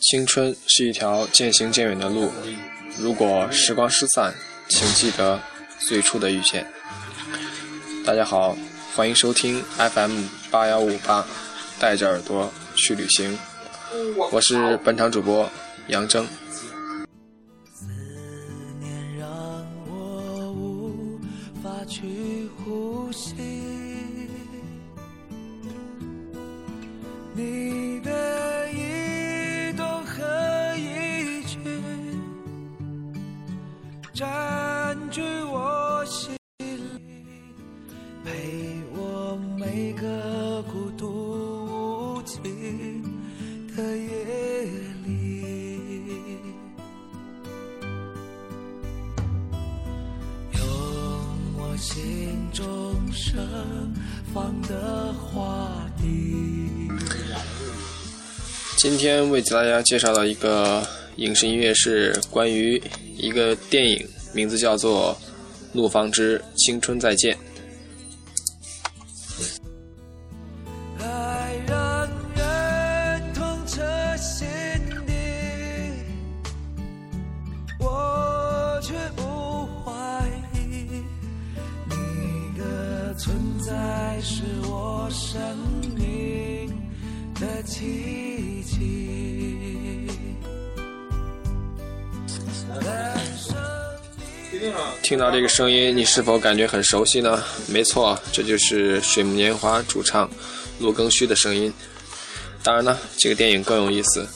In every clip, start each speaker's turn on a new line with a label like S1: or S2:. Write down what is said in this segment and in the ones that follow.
S1: 青春是一条渐行渐远的路，如果时光失散，请记得最初的遇见。大家好，欢迎收听 FM 八幺五八，带着耳朵去旅行，我是本场主播杨征。去呼吸心中盛放的花滴。今天为大家介绍的一个影视音乐是关于一个电影，名字叫做《怒放之青春再见》。存在是我生命的奇迹听到这个声音，你是否感觉很熟悉呢？没错，这就是《水木年华》主唱陆庚戌的声音。当然呢，这个电影更有意思，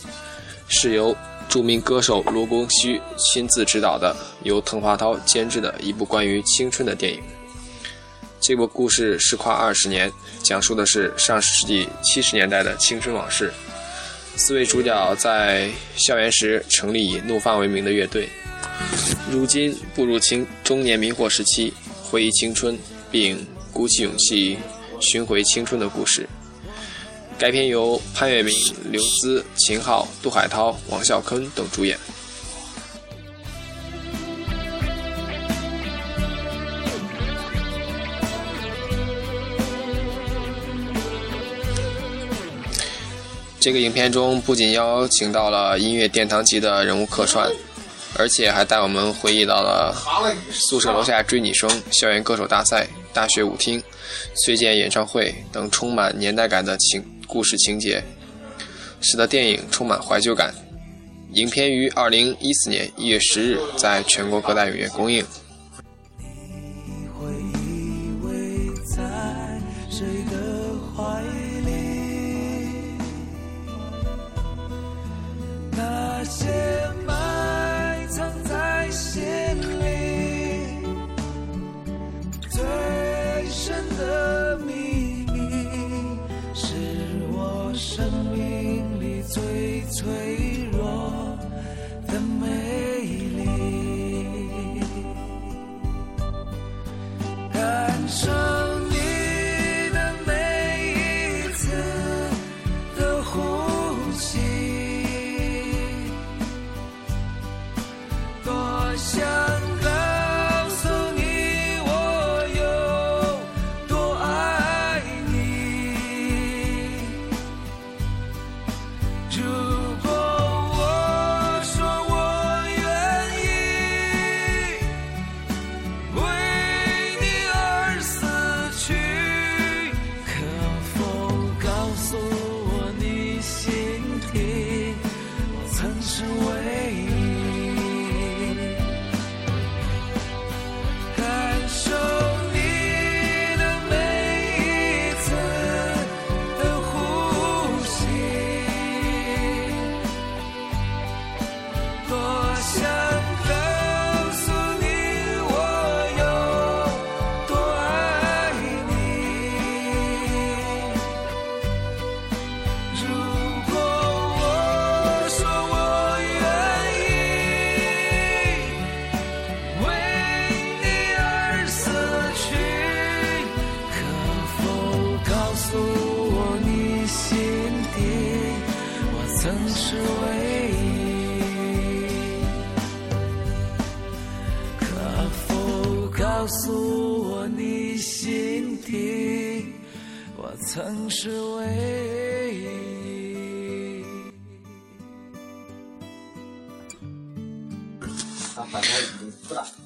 S1: 是由著名歌手卢庚戌亲自执导的，由滕华涛监制的一部关于青春的电影。这部故事是跨二十年，讲述的是上世纪七十年代的青春往事。四位主角在校园时成立以怒放为名的乐队。如今步入青中年迷惑时期，回忆青春，并鼓起勇气寻回青春的故事。该片由潘粤明、刘孜、秦昊、杜海涛、王啸坤等主演。这个影片中不仅邀请到了音乐殿堂级的人物客串。而且还带我们回忆到了宿舍楼下追女生、校园歌手大赛、大学舞厅、崔健演唱会等充满年代感的情故事情节，使得电影充满怀旧感。影片于二零一四年一月十日在全国各大影院公映。一些埋藏在心里。
S2: 告诉我你心底我曾是唯一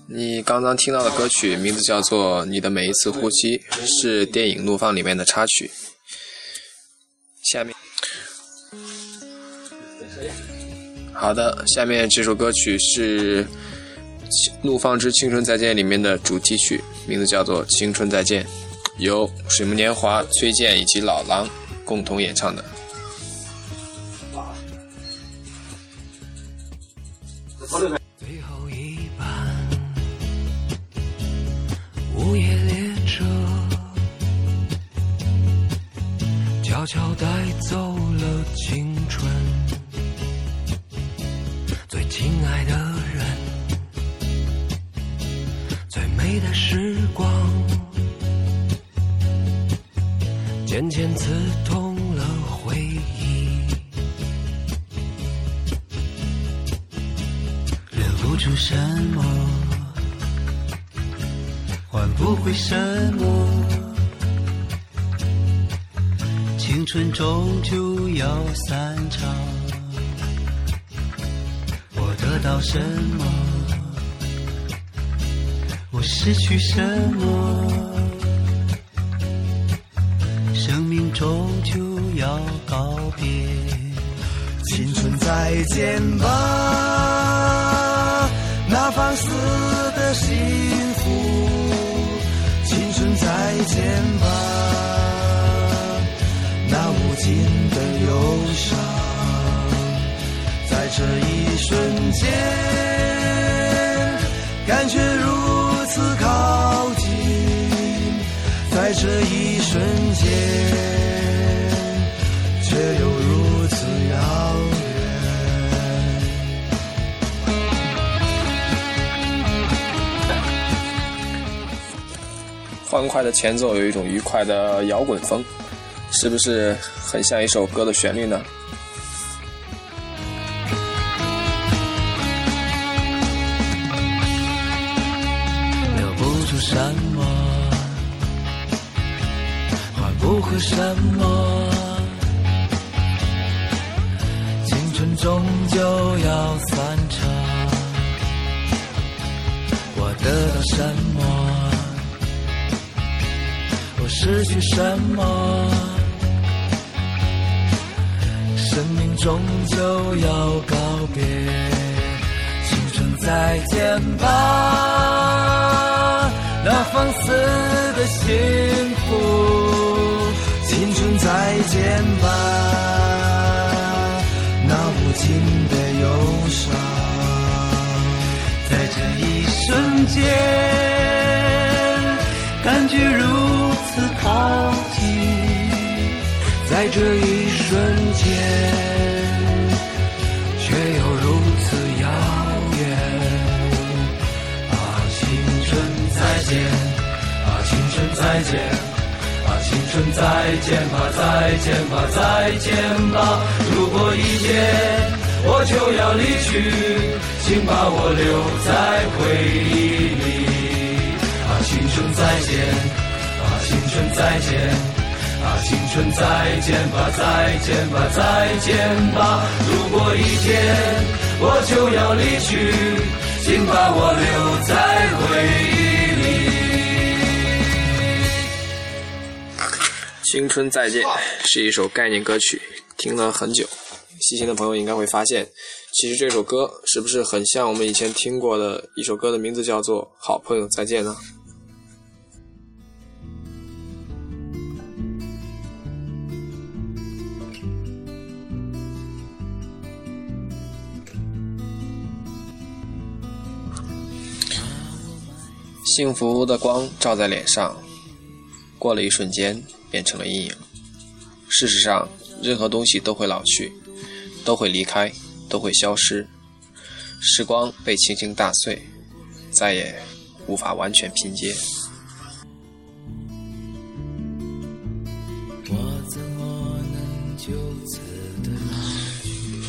S3: 你刚刚听到的歌曲名字叫做你的每一次呼吸是电影怒放里面的插曲。下面。好的下面这首歌曲是怒放之青春再见》里面的主题曲，名字叫做《青春再见》，由水木年华、崔健以及老狼共同演唱的。
S4: 什么，换不回什么，青春终究要散场。我得到什么？我失去什么？生命终究要告别。青春再见吧，相思的幸福。青春再见吧，那无尽的忧伤。在这一瞬间，感觉如此靠近。在这一瞬间。
S3: 欢快的前奏有一种愉快的摇滚风，是不是很像一首歌的旋律呢？
S1: 留不住什么，换不回什么，青春终究要散场。我得到什么，失去什么，生命终究要告别。青春再见吧，那放肆的幸福。
S4: 青春再见吧，那无尽的忧伤。在这一瞬间，感觉如靠近。
S1: 在这一瞬间，却又如此遥远。啊，青春再见，啊，青春再见，啊，青春再见吧，再见吧，再见吧。如果一天我就要离去，请把我留在回忆里。啊，青春再见，青春再见。啊，青春再见吧，再见吧，再见吧。如果一天我就要离去，请把我留在回忆里。
S3: 青春再见是一首概念歌曲，听了很久。细心的朋友应该会发现，其实这首歌是不是很像我们以前听过的一首歌的名字叫做《好朋友再见》呢？幸福的光照在脸上，过了一瞬间变成了阴影。事实上，任何东西都会老去，都会离开，都会消失。时光被轻轻打碎，再也无法完全拼接。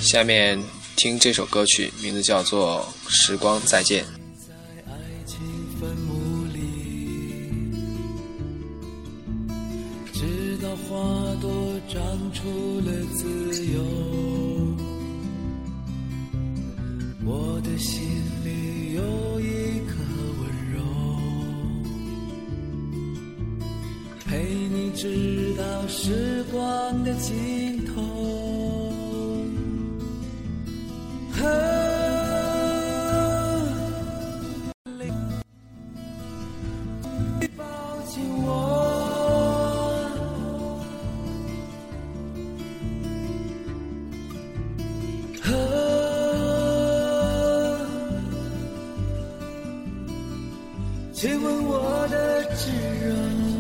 S3: 下面听这首歌曲，名字叫做《时光再见》。
S1: 长出了自由。我的心里有一颗温柔，陪你直到时光的尽亲吻我的炙热。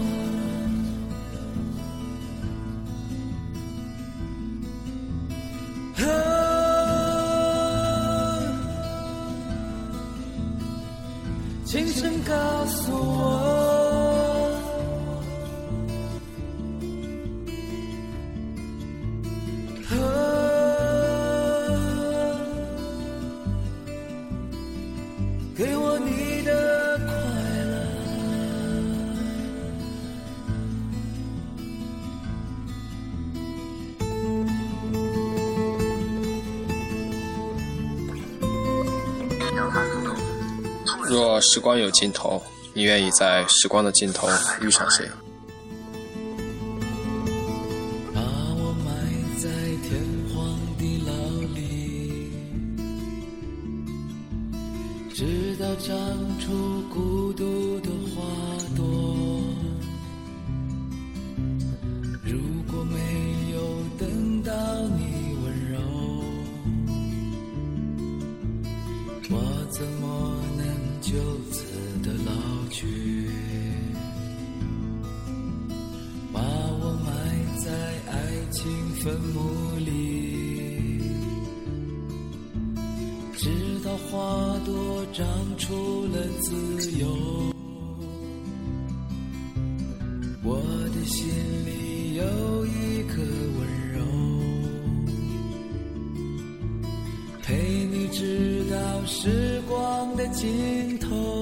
S3: 若时光有尽头，你愿意在时光的尽头遇上谁？
S1: 把我埋在天荒地老里，直到长出孤独的花朵。如果没花朵长出了自由。我的心里有一颗温柔，陪你直到时光的尽头。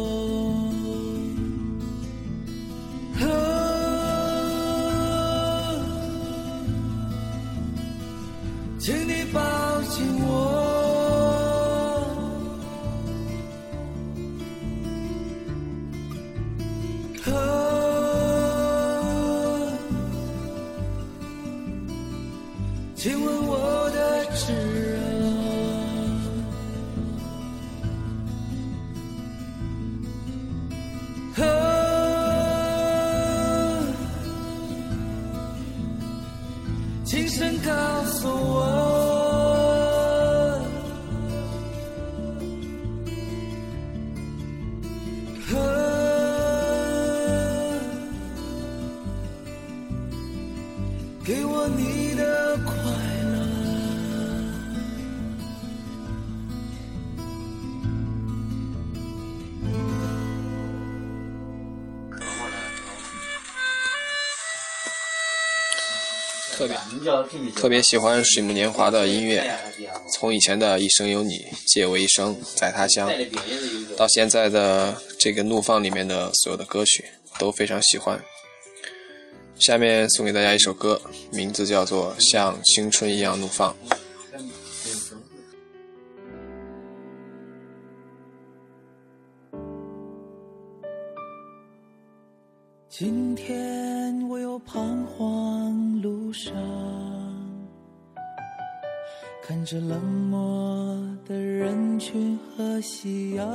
S3: 特别特别喜欢水木年华的音乐，从以前的一生有你，借我一生在他乡，到现在的这个怒放里面的所有的歌曲都非常喜欢。下面送给大家一首歌，名字叫做《像青春一样怒放》。
S1: 今天我又彷徨路上，看着冷漠的人群和夕阳，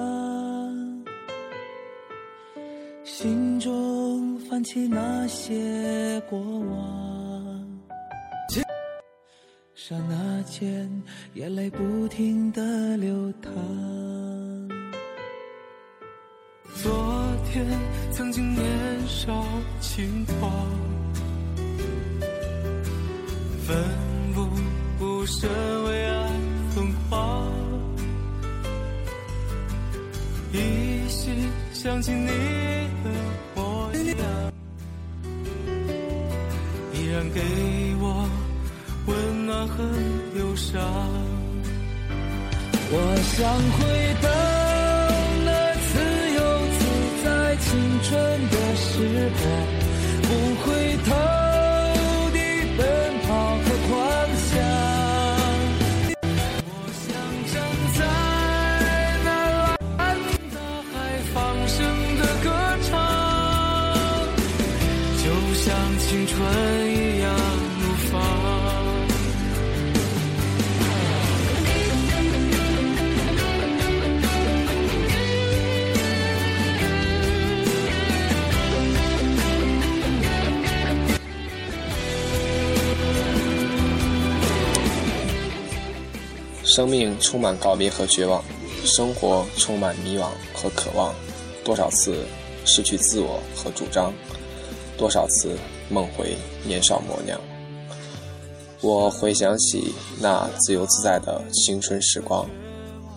S1: 心中泛起那些过往。刹那间，眼泪不停的流淌。昨天曾经年少轻狂，奋不顾身为爱疯狂，依稀想起你的模样，依然给我温暖和忧伤。我想回到那自由自在青春的时光，青春一样怒放。
S3: 生命充满告别和绝望，生活充满迷惘和渴望。多少次失去自我和主张，多少次梦回年少模样。我回想起那自由自在的青春时光，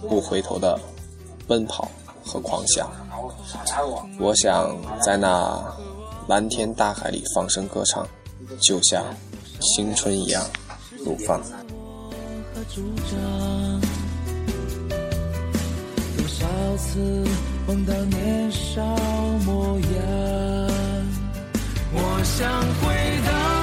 S3: 不回头的奔跑和狂想。我想在那蓝天大海里放声歌唱，就像青春一样怒放。
S1: 多少次梦到年少模样，我想回到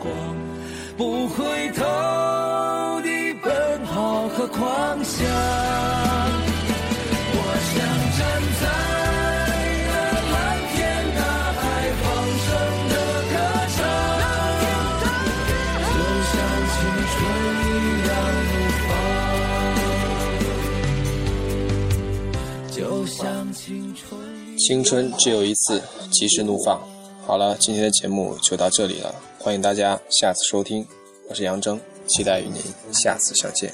S1: 光，不回头的奔跑和狂想。青春一样怒放，就像青春一样。青春
S3: 只有一次，及时怒放。好了，今天的节目就到这里了，欢迎大家下次收听，我是杨征，期待与您下次相见。